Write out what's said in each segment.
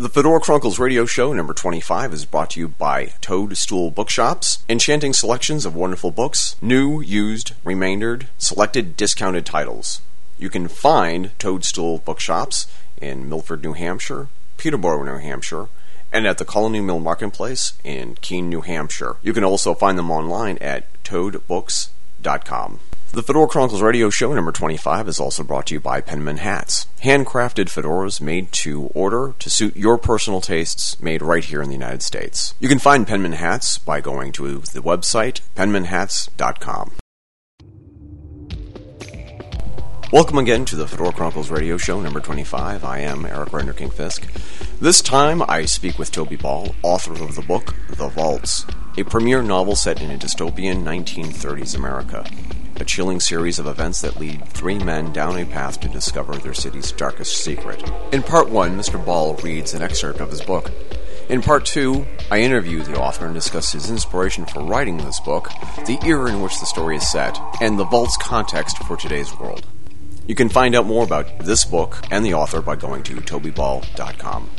The Fedora Chronicles radio show number 25 is brought to you by Toadstool Bookshops, enchanting selections of wonderful books, new, used, remaindered, selected discounted titles. You can find Toadstool Bookshops in Milford, New Hampshire, Peterborough, New Hampshire, and at the Colony Mill Marketplace in Keene, New Hampshire. You can also find them online at toadbooks.com. The Fedora Chronicles radio show number 25 is also brought to you by Penman Hats. Handcrafted fedoras made to order to suit your personal tastes, made right here in the United States. You can find Penman Hats by going to the website penmanhats.com. Welcome again to the Fedora Chronicles radio show number 25. I am Eric Renderking Fisk. This time I speak with Toby Ball, author of the book The Vaults, a premier novel set in a dystopian 1930s America a chilling series of events that lead three men down a path to discover their city's darkest secret. In part one, Mr. Ball reads an excerpt of his book. In part two, I interview the author and discuss his inspiration for writing this book, the era in which the story is set, and the vault's context for today's world. You can find out more about this book and the author by going to tobyball.com.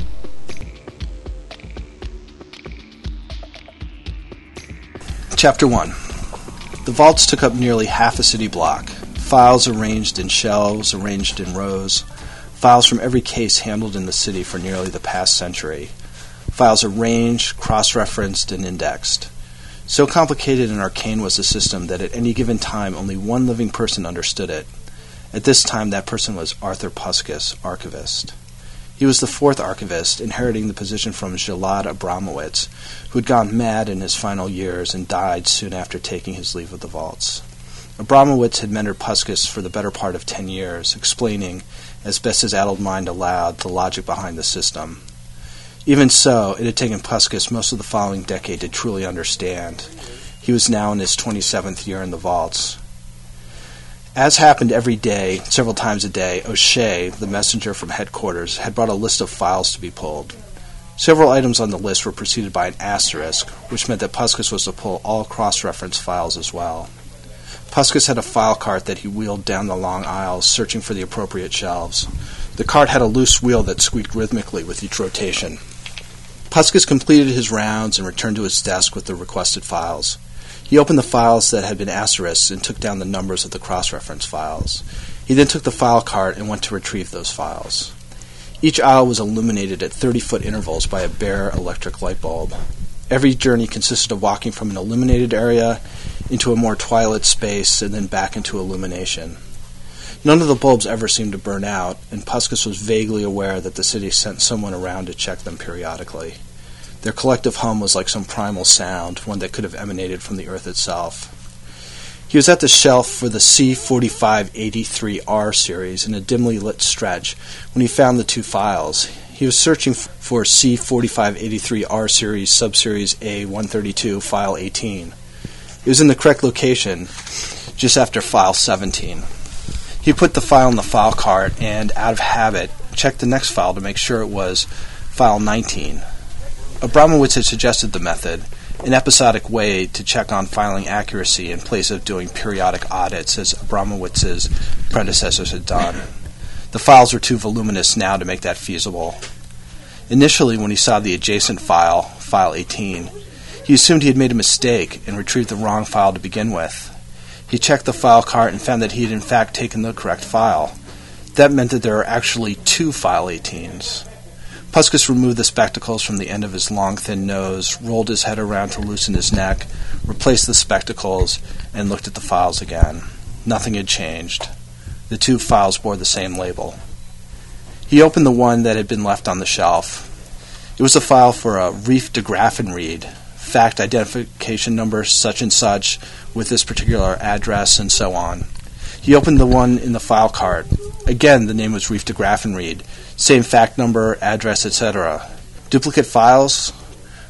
Chapter 1 the vaults took up nearly half a city block. Files arranged in shelves, arranged in rows. Files from every case handled in the city for nearly the past century. Files arranged, cross referenced, and indexed. So complicated and arcane was the system that at any given time only one living person understood it. At this time, that person was Arthur Puskas, archivist. He was the fourth archivist, inheriting the position from Gilad Abramowitz, who had gone mad in his final years and died soon after taking his leave of the vaults. Abramowitz had mentored Puskas for the better part of ten years, explaining, as best his addled mind allowed, the logic behind the system. Even so, it had taken Puskas most of the following decade to truly understand. He was now in his 27th year in the vaults, as happened every day, several times a day, O'Shea, the messenger from headquarters, had brought a list of files to be pulled. Several items on the list were preceded by an asterisk, which meant that Puskas was to pull all cross reference files as well. Puskas had a file cart that he wheeled down the long aisles, searching for the appropriate shelves. The cart had a loose wheel that squeaked rhythmically with each rotation. Puskas completed his rounds and returned to his desk with the requested files. He opened the files that had been asterisked and took down the numbers of the cross reference files. He then took the file cart and went to retrieve those files. Each aisle was illuminated at 30 foot intervals by a bare electric light bulb. Every journey consisted of walking from an illuminated area into a more twilit space and then back into illumination. None of the bulbs ever seemed to burn out, and Puskas was vaguely aware that the city sent someone around to check them periodically. Their collective hum was like some primal sound, one that could have emanated from the earth itself. He was at the shelf for the C4583R series in a dimly lit stretch when he found the two files. He was searching for C4583R series subseries A132 file 18. It was in the correct location, just after file 17. He put the file in the file cart and, out of habit, checked the next file to make sure it was file 19. Abramowitz had suggested the method, an episodic way to check on filing accuracy in place of doing periodic audits as Abramowitz's predecessors had done. The files were too voluminous now to make that feasible. Initially, when he saw the adjacent file, file 18, he assumed he had made a mistake and retrieved the wrong file to begin with. He checked the file cart and found that he had in fact taken the correct file. That meant that there are actually two file 18s. Puskas removed the spectacles from the end of his long, thin nose, rolled his head around to loosen his neck, replaced the spectacles, and looked at the files again. Nothing had changed. The two files bore the same label. He opened the one that had been left on the shelf. It was a file for a Reef de Graffenried, fact identification number such and such, with this particular address, and so on. He opened the one in the file cart. Again, the name was Reef de Graffenried, same fact number, address, etc. Duplicate files?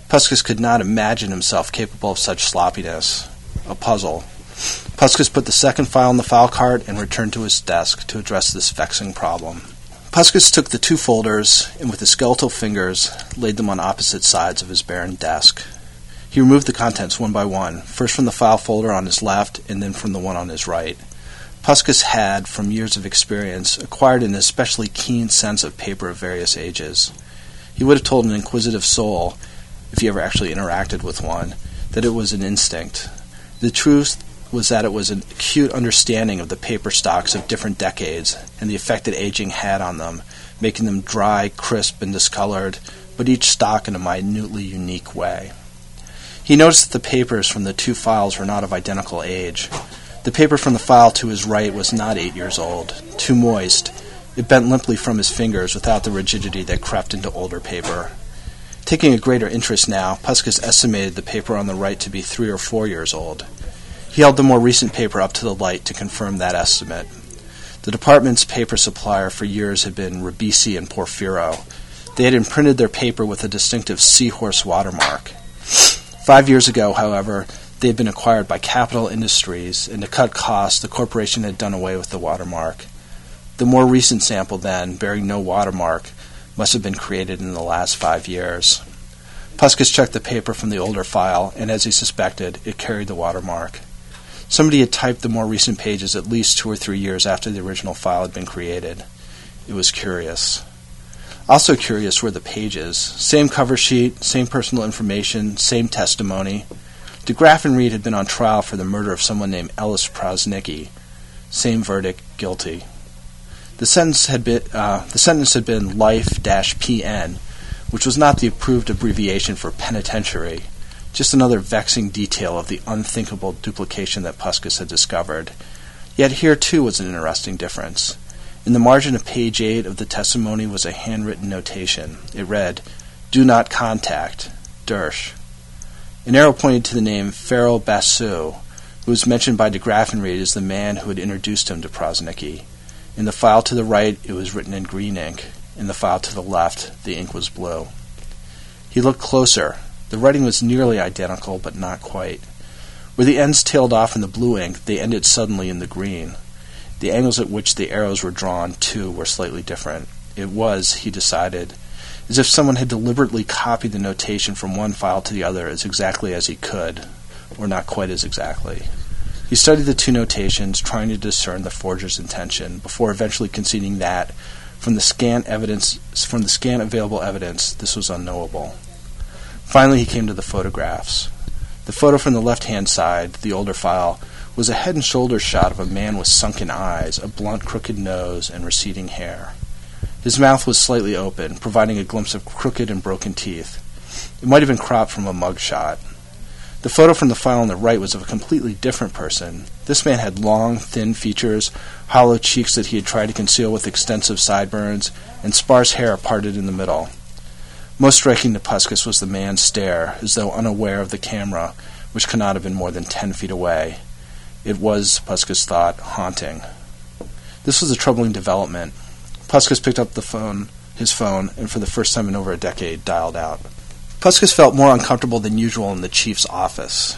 Puskas could not imagine himself capable of such sloppiness. A puzzle. Puskas put the second file in the file cart and returned to his desk to address this vexing problem. Puskas took the two folders and with his skeletal fingers laid them on opposite sides of his barren desk. He removed the contents one by one, first from the file folder on his left and then from the one on his right. Puskas had, from years of experience, acquired an especially keen sense of paper of various ages. He would have told an inquisitive soul, if he ever actually interacted with one, that it was an instinct. The truth was that it was an acute understanding of the paper stocks of different decades and the effect that aging had on them, making them dry, crisp, and discolored, but each stock in a minutely unique way. He noticed that the papers from the two files were not of identical age. The paper from the file to his right was not eight years old, too moist. It bent limply from his fingers without the rigidity that crept into older paper. Taking a greater interest now, Puskas estimated the paper on the right to be three or four years old. He held the more recent paper up to the light to confirm that estimate. The department's paper supplier for years had been Ribisi and Porfiro. They had imprinted their paper with a distinctive seahorse watermark. Five years ago, however, they had been acquired by Capital Industries, and to cut costs, the corporation had done away with the watermark. The more recent sample, then, bearing no watermark, must have been created in the last five years. Puskas checked the paper from the older file, and as he suspected, it carried the watermark. Somebody had typed the more recent pages at least two or three years after the original file had been created. It was curious. Also curious were the pages. Same cover sheet, same personal information, same testimony. De Graffenried had been on trial for the murder of someone named Ellis Prosnicki. Same verdict, guilty. The sentence had been uh, the sentence had been life-PN, which was not the approved abbreviation for penitentiary. Just another vexing detail of the unthinkable duplication that Puskas had discovered. Yet here, too, was an interesting difference. In the margin of page 8 of the testimony was a handwritten notation. It read, Do not contact, Dersch. An arrow pointed to the name Farrell Bassou, who was mentioned by de Graffenried as the man who had introduced him to Prosnicki. In the file to the right, it was written in green ink. In the file to the left, the ink was blue. He looked closer, the writing was nearly identical, but not quite. Where the ends tailed off in the blue ink, they ended suddenly in the green. The angles at which the arrows were drawn, too, were slightly different. It was, he decided, as if someone had deliberately copied the notation from one file to the other as exactly as he could, or not quite as exactly. He studied the two notations, trying to discern the forger's intention, before eventually conceding that, from the scant evidence, from the scant available evidence, this was unknowable. Finally, he came to the photographs. The photo from the left hand side, the older file, was a head and shoulders shot of a man with sunken eyes, a blunt, crooked nose, and receding hair. His mouth was slightly open, providing a glimpse of crooked and broken teeth. It might have been cropped from a mug shot. The photo from the file on the right was of a completely different person. This man had long, thin features, hollow cheeks that he had tried to conceal with extensive sideburns, and sparse hair parted in the middle. Most striking to Puskas was the man's stare, as though unaware of the camera, which could not have been more than ten feet away. It was, Puskas thought, haunting. This was a troubling development. Puskas picked up the phone, his phone, and for the first time in over a decade, dialed out. Puskas felt more uncomfortable than usual in the chief's office.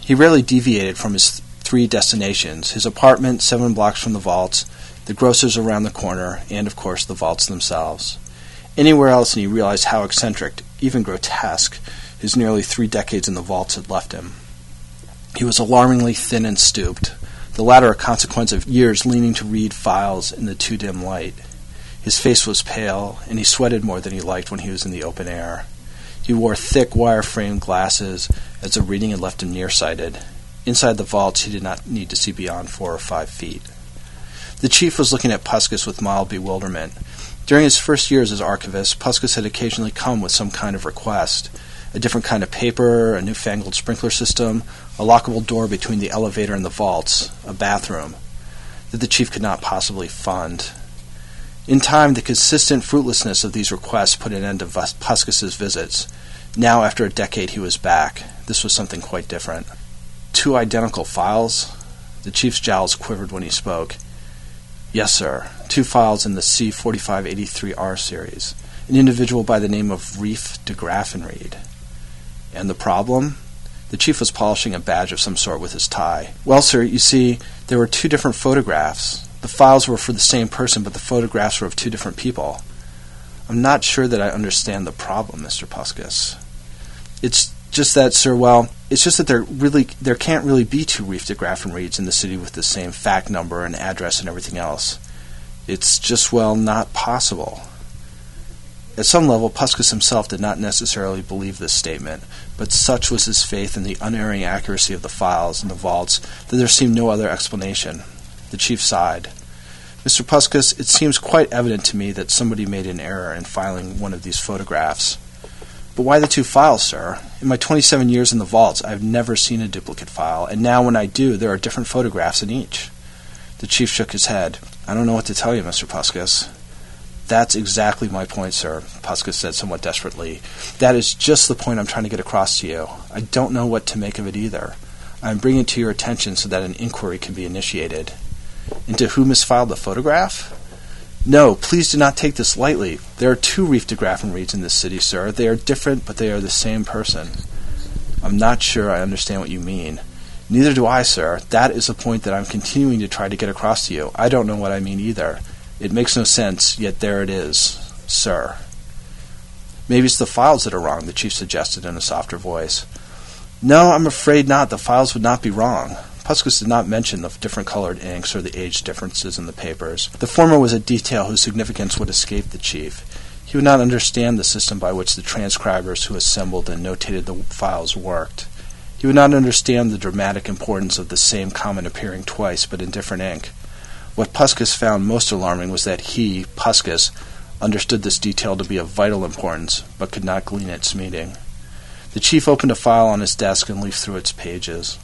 He rarely deviated from his three destinations his apartment, seven blocks from the vaults, the grocer's around the corner, and, of course, the vaults themselves anywhere else, and he realized how eccentric, even grotesque, his nearly three decades in the vaults had left him. He was alarmingly thin and stooped, the latter a consequence of years leaning to read files in the too dim light. His face was pale, and he sweated more than he liked when he was in the open air. He wore thick wire framed glasses, as the reading had left him nearsighted. Inside the vaults, he did not need to see beyond four or five feet. The chief was looking at Puskas with mild bewilderment, during his first years as archivist, Puskas had occasionally come with some kind of request a different kind of paper, a newfangled sprinkler system, a lockable door between the elevator and the vaults, a bathroom that the chief could not possibly fund. In time, the consistent fruitlessness of these requests put an end to Puskas's visits. Now, after a decade, he was back. This was something quite different. Two identical files? The chief's jowls quivered when he spoke. Yes, sir. Two files in the C4583R series. An individual by the name of Reef de Graffenried. And the problem? The chief was polishing a badge of some sort with his tie. Well, sir, you see, there were two different photographs. The files were for the same person, but the photographs were of two different people. I'm not sure that I understand the problem, Mr. Puskas. It's just that, sir, well, it's just that there really there can't really be two Reef de Graffenrieds in the city with the same fact number and address and everything else. It's just well not possible. At some level, Puskas himself did not necessarily believe this statement, but such was his faith in the unerring accuracy of the files in the vaults that there seemed no other explanation. The chief sighed. Mr. Puskas, it seems quite evident to me that somebody made an error in filing one of these photographs. But why the two files, sir? In my 27 years in the vaults, I have never seen a duplicate file, and now when I do, there are different photographs in each. The chief shook his head. I don't know what to tell you, Mr. Puskas. That's exactly my point, sir, Puskas said somewhat desperately. That is just the point I'm trying to get across to you. I don't know what to make of it either. I'm bringing it to your attention so that an inquiry can be initiated. Into who misfiled the photograph? No, please do not take this lightly. There are two Reef de Graffenrieds in this city, sir. They are different, but they are the same person. I'm not sure I understand what you mean. Neither do I, sir. That is the point that I'm continuing to try to get across to you. I don't know what I mean either. It makes no sense, yet there it is, sir. Maybe it's the files that are wrong, the chief suggested in a softer voice. No, I'm afraid not. The files would not be wrong. Puskas did not mention the different colored inks or the age differences in the papers. The former was a detail whose significance would escape the chief. He would not understand the system by which the transcribers who assembled and notated the files worked. He would not understand the dramatic importance of the same comment appearing twice but in different ink. What Puskas found most alarming was that he, Puskas, understood this detail to be of vital importance, but could not glean its meaning. The chief opened a file on his desk and leafed through its pages.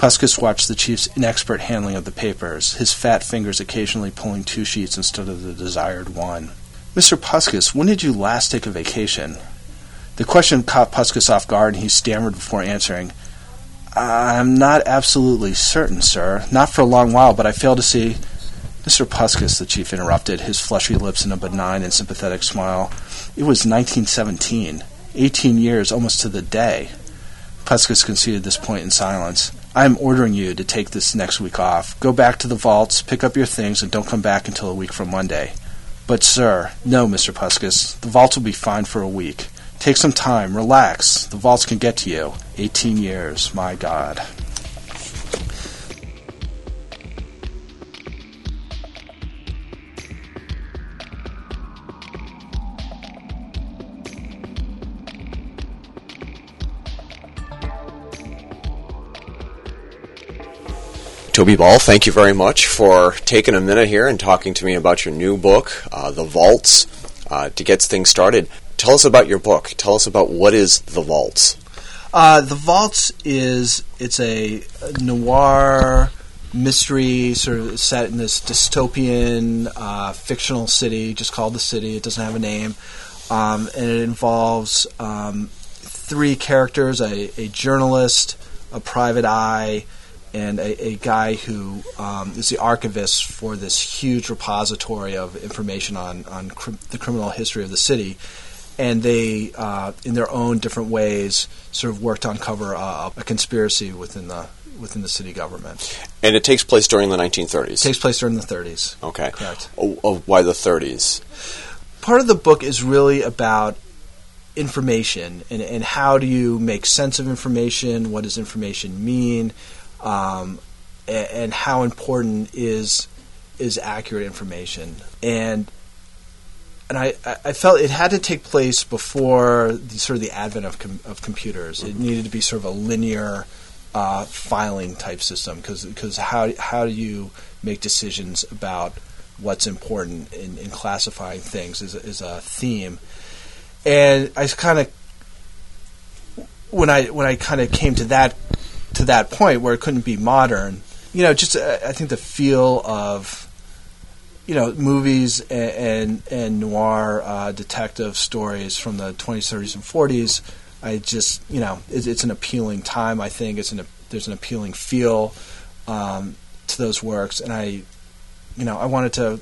Puskas watched the chief's inexpert handling of the papers, his fat fingers occasionally pulling two sheets instead of the desired one. Mr. Puskas, when did you last take a vacation? The question caught Puskas off guard, and he stammered before answering. I'm not absolutely certain, sir. Not for a long while, but I fail to see. Mr. Puskas, the chief interrupted, his fleshy lips in a benign and sympathetic smile. It was 1917. Eighteen years, almost to the day. Puskas conceded this point in silence. I am ordering you to take this next week off. Go back to the vaults, pick up your things, and don't come back until a week from Monday. But, sir, no, Mr. Puskas. The vaults will be fine for a week. Take some time, relax. The vaults can get to you. Eighteen years, my God. Toby Ball, thank you very much for taking a minute here and talking to me about your new book, uh, The Vaults. Uh, to get things started, tell us about your book. Tell us about what is The Vaults. Uh, the Vaults is it's a, noir mystery sort of set in this dystopian uh, fictional city, just called the city. It doesn't have a name, um, and it involves um, three characters: a, a journalist, a private eye, and a, a guy who um, is the archivist for this huge repository of information on on cr- the criminal history of the city. And they, uh, in their own different ways, sort of worked to uncover a, a conspiracy within the within the city government. And it takes place during the 1930s. It takes place during the 30s. Okay. Correct. Oh, oh, why the 30s? Part of the book is really about information and, and how do you make sense of information? What does information mean? Um, and, and, how important is is accurate information and and I, I felt it had to take place before the, sort of the advent of, com- of computers. It needed to be sort of a linear uh, filing type system because how how do you make decisions about what's important in, in classifying things is, is a theme. And I kind of when I when I kind of came to that to that point where it couldn't be modern. You know, just uh, I think the feel of you know movies and and, and noir uh, detective stories from the 20s, 30s, and 40s. I just you know it's, it's an appealing time. I think it's an there's an appealing feel um, to those works, and I you know I wanted to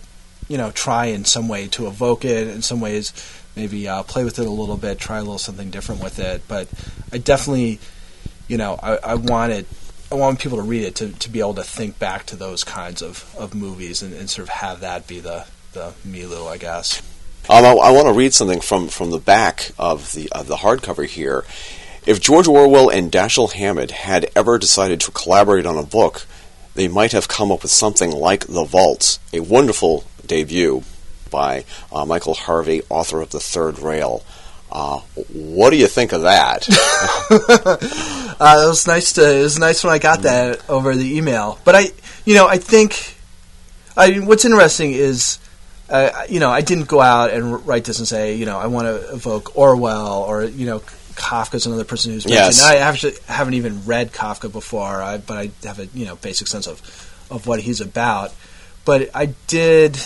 you know try in some way to evoke it. In some ways, maybe uh, play with it a little bit, try a little something different with it. But I definitely you know, I, I wanted I want people to read it to, to be able to think back to those kinds of, of movies and, and sort of have that be the the Milu, I guess. Um, I, I want to read something from, from the back of the of the hardcover here. If George Orwell and Dashiell Hammett had ever decided to collaborate on a book, they might have come up with something like The Vaults, a wonderful debut. by uh, Michael Harvey, author of The Third Rail. Uh, what do you think of that? uh, it was nice to. It was nice when I got that over the email. But I, you know, I think, I what's interesting is, uh, you know, I didn't go out and write this and say, you know, I want to evoke Orwell or you know, Kafka's another person who's mentioned. Yes. I actually haven't even read Kafka before, I, but I have a you know basic sense of of what he's about. But I did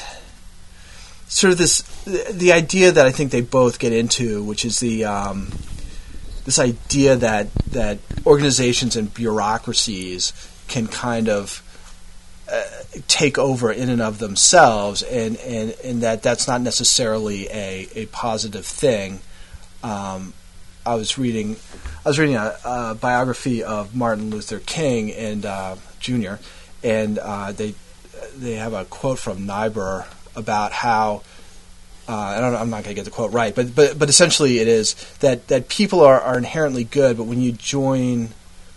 sort of this the idea that I think they both get into, which is the um, this idea that that organizations and bureaucracies can kind of uh, take over in and of themselves, and, and, and that that's not necessarily a, a positive thing. Um, I was reading I was reading a, a biography of Martin Luther King and uh, Jr. and uh, they they have a quote from Niebuhr about how uh, I don't I'm not going to get the quote right, but, but but essentially it is that, that people are, are inherently good, but when you join,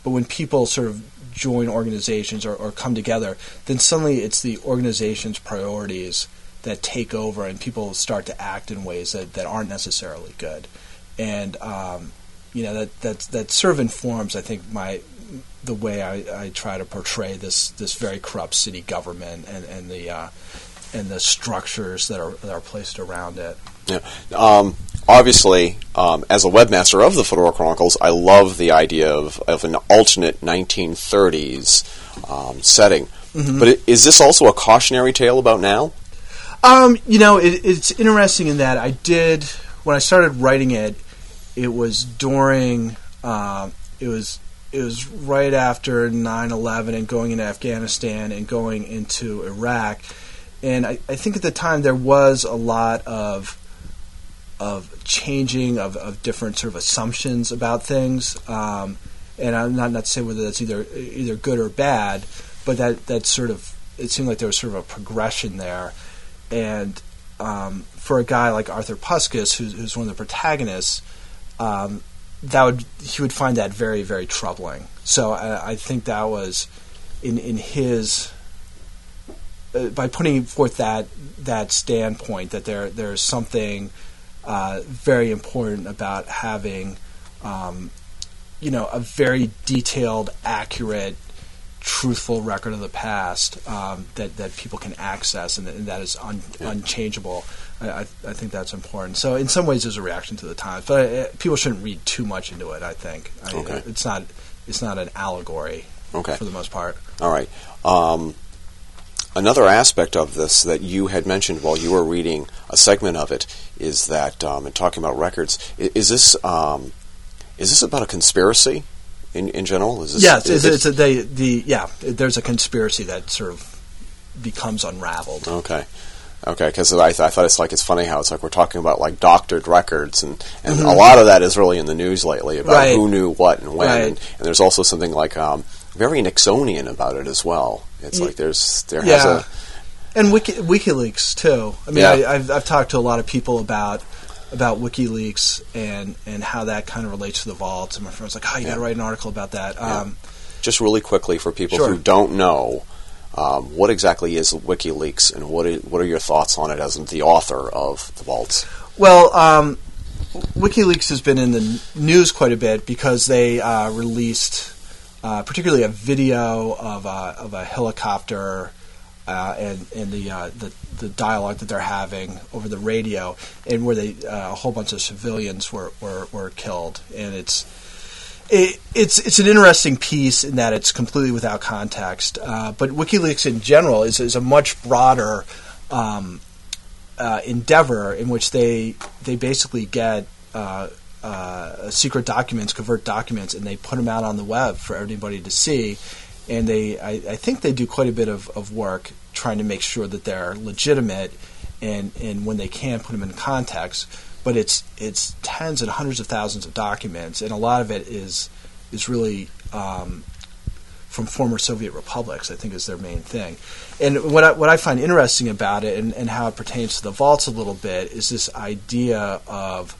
but when people sort of join organizations or, or come together, then suddenly it's the organization's priorities that take over, and people start to act in ways that, that aren't necessarily good, and um, you know that that that sort of informs, I think, my the way I, I try to portray this this very corrupt city government and and the uh, and the structures that are that are placed around it. Yeah. Um, obviously, um, as a webmaster of the Fedora Chronicles, I love the idea of, of an alternate 1930s um, setting. But i- is this also a cautionary tale about now? Um, you know, it, it's interesting in that I did when I started writing it. It was during. Um, it was it was right after 9-11 and going into Afghanistan and going into Iraq, and I, I think at the time there was a lot of of changing of, of different sort of assumptions about things. Um, and I'm not not to say whether that's either either good or bad, but that that sort of it seemed like there was sort of a progression there. And um, for a guy like Arthur Puskas, who's, who's one of the protagonists, um, that would he would find that very very troubling. So I, I think that was in in his by putting forth that that standpoint that there there's something uh, very important about having um, you know a very detailed, accurate, truthful record of the past um, that that people can access and, that- and that is un, unchangeable. I, I, I think that's important. So in some ways, there's a reaction to the times, but uh, people shouldn't read too much into it. I think I, Okay. it's not it's not an allegory Okay. for the most part. All right. Um, another aspect of this that you had mentioned while you were reading a segment of it is that, um, and talking about records, i- is this um, is this about a conspiracy in, in general? Is this, Yes, is it's, it's a, the yeah. There's a conspiracy that sort of becomes unraveled. Okay. Okay, because I, th- I thought it's like it's funny how it's like we're talking about like doctored records, and, and a lot of that is really in the news lately about Mm-hmm. Right. who knew what and when, Right. and, and there's also something like um, very Nixonian about it as well. It's like there's there Yeah. has a and Wiki, WikiLeaks too. I mean, Yeah. I, I've, I've talked to a lot of people about about WikiLeaks and and how that kind of relates to the vault. And my friend's like, "Oh, you got to write an article about that." Um, just really quickly for people Sure. who don't know. Um, what exactly is WikiLeaks, and what are, what are your thoughts on it as the author of the vaults? well, um, WikiLeaks has been in the news quite a bit because they uh, released, uh, particularly a video of a, of a helicopter. Uh, and and the, uh, the the dialogue that they're having over the radio, and where they uh, a whole bunch of civilians were, were, were killed, and it's it, it's it's an interesting piece in that it's completely without context. Uh, but WikiLeaks in general is is a much broader um, uh, endeavor in which they they basically get uh, secret documents, covert documents, and they put them out on the web for everybody to see. And they, I, I think they do quite a bit of, of work trying to make sure that they're legitimate, and, and when they can, put them in context. But it's it's tens and hundreds of thousands of documents, and a lot of it is is really um, from former Soviet republics. I think is their main thing. And what I, what I find interesting about it, and, and how it pertains to the vaults a little bit, is this idea of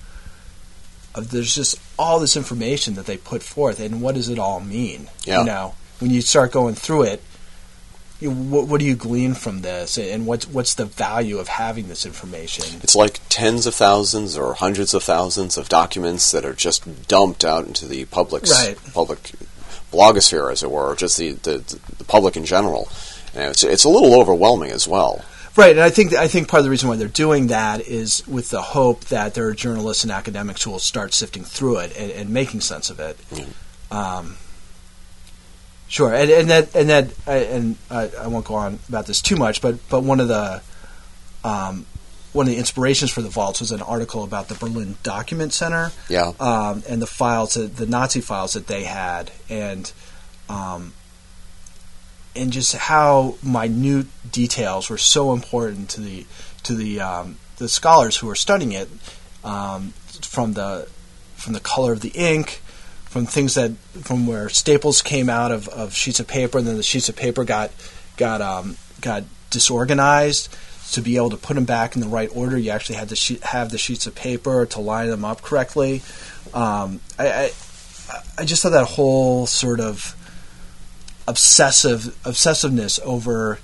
Uh, there's just all this information that they put forth, and what does it all mean? Yeah. You know, when you start going through it, you what, what do you glean from this, and what's what's the value of having this information? It's like tens of thousands or hundreds of thousands of documents that are just dumped out into the public's Right. public blogosphere, as it were, or just the, the, the public in general. And it's, it's a little overwhelming as well. Right, and I think I think part of the reason why they're doing that is with the hope that there are journalists and academics who will start sifting through it and, and making sense of it. Um, sure, and, and that and that I- and I, I won't go on about this too much, but but one of the um, one of the inspirations for the vaults was an article about the Berlin Document Center Yeah. um, and the files, that, the Nazi files that they had, and um, and just how minute details were so important to the to the um, the scholars who were studying it, um, from the from the color of the ink, from things that from where staples came out of, of sheets of paper, and then the sheets of paper got got um, got disorganized. To be able to put them back in the right order, you actually had to she- have the sheets of paper to line them up correctly. Um, I, I I just thought that whole sort of obsessive obsessiveness over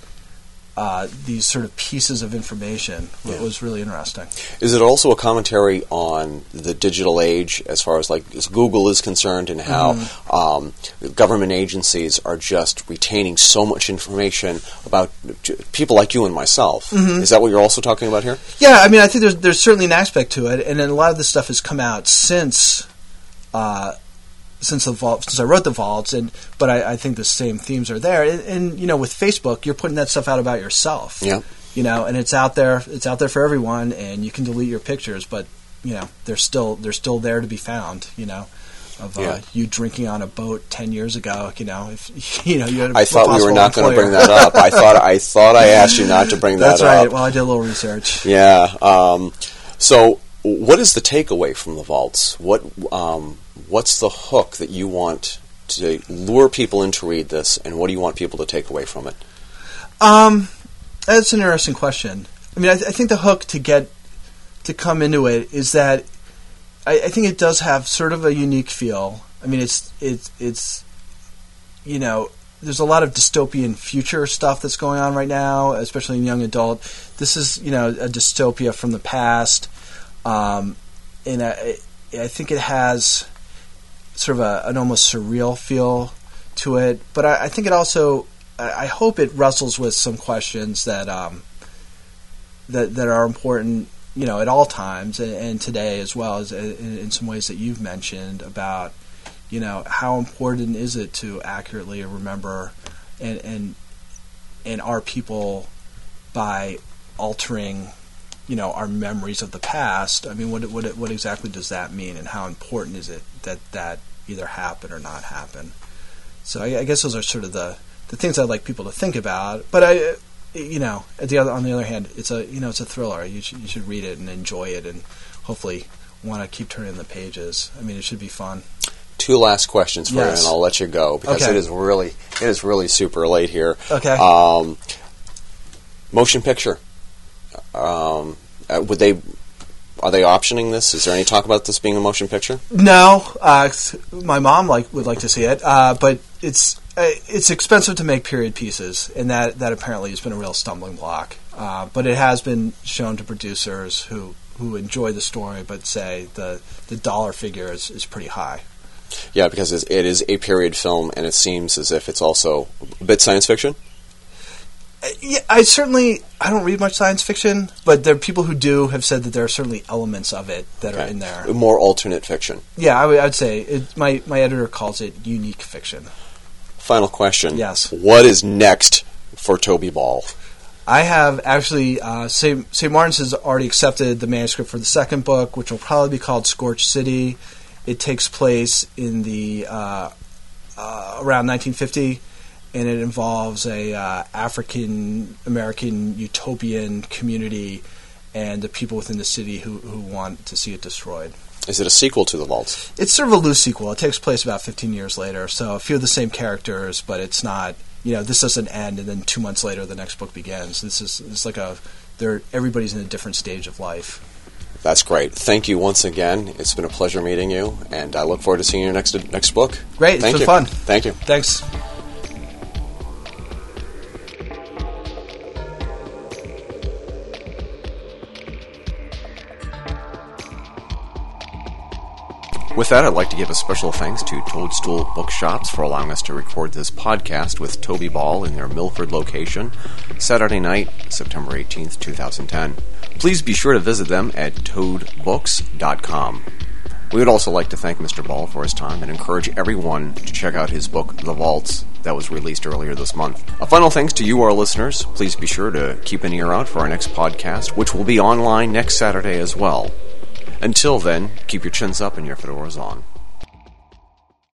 uh, these sort of pieces of information Yeah. was really interesting. Is it also a commentary on the digital age as far as like as Google is concerned and how um, government agencies are just retaining so much information about j- people like you and myself? Is that what you're also talking about here? Yeah, I mean, I think there's there's certainly an aspect to it, and then a lot of this stuff has come out since uh, since the vault since I wrote the vaults, and but I, I think the same themes are there. And, and you know, with Facebook, you're putting that stuff out about yourself. Yeah. You know, and it's out there. It's out there for everyone, and you can delete your pictures, but you know, they're still they're still there to be found. You know. Of uh, Yeah. you drinking on a boat ten years ago, you know, if you know, you had a I thought we were not going to bring that up. I thought I thought I asked you not to bring that That's up. That's right. Well, I did a little research. Yeah. Um, so, what is the takeaway from the vaults? What um, What's the hook that you want to lure people in to read this, and what do you want people to take away from it? Um, that's an interesting question. I mean, I, th- I think the hook to get to come into it is that I, I think it does have sort of a unique feel. I mean, it's it's it's you know, there's a lot of dystopian future stuff that's going on right now, especially in young adult. This is you know a dystopia from the past, um, and I, I think it has sort of a, an almost surreal feel to it. But I, I think it also, I, I hope it wrestles with some questions that um, that that are important, you know, at all times and, and today as well as in, in some ways that you've mentioned about, you know, how important is it to accurately remember and and and our people by altering you know our memories of the past. I mean, what what what exactly does that mean, and how important is it that that either happen or not happen? So I, I guess those are sort of the the things I'd like people to think about. But I, you know, at the other on the other hand, it's a you know it's a thriller. You should you should read it and enjoy it, and hopefully want to keep turning the pages. I mean, it should be fun. Two last questions for you, and I'll let you go because Okay. it is really it is really super late here. Okay. Um, motion picture. Um, uh, would they? Are they optioning this? Is there any talk about this being a motion picture? No, uh, my mom like would like to see it, uh, but it's uh, it's expensive to make period pieces, and that that apparently has been a real stumbling block. Uh, but it has been shown to producers who who enjoy the story, but say the the dollar figure is, is pretty high. Yeah, because it is a period film, and it seems as if it's also a bit science fiction. Uh, Yeah, I certainly I don't read much science fiction, but there are people who do have said that there are certainly elements of it that are in there. More alternate fiction. Yeah, I would I'd say it, my my editor calls it unique fiction. Final question. Yes. What is next for Toby Ball? I have actually uh, St. St. Martin's has already accepted the manuscript for the second book, which will probably be called Scorch City. It takes place in the uh, uh, around 1950, and it involves a uh, African American utopian community and the people within the city who, who want to see it destroyed. Is it a sequel to The Vault? It's sort of a loose sequel. It takes place about 15 years later, so a few of the same characters, but it's not. You know, this doesn't end, and then two months later, the next book begins. This is it's like a. They're everybody's in a different stage of life. That's great. Thank you once again. It's been a pleasure meeting you, and I look forward to seeing your next next book. Great, it's Thank been you. fun. Thank you. Thanks. That, I'd like to give a special thanks to Toadstool Bookshops for allowing us to record this podcast with Toby Ball in their Milford location, Saturday night, September 18th, 2010. Please be sure to visit them at toadbooks.com. We would also like to thank Mr. Ball for his time and encourage everyone to check out his book, The Vaults, that was released earlier this month. A final thanks to you, our listeners. Please be sure to keep an ear out for our next podcast, which will be online next Saturday as well. Until then, keep your chins up and your fedoras on.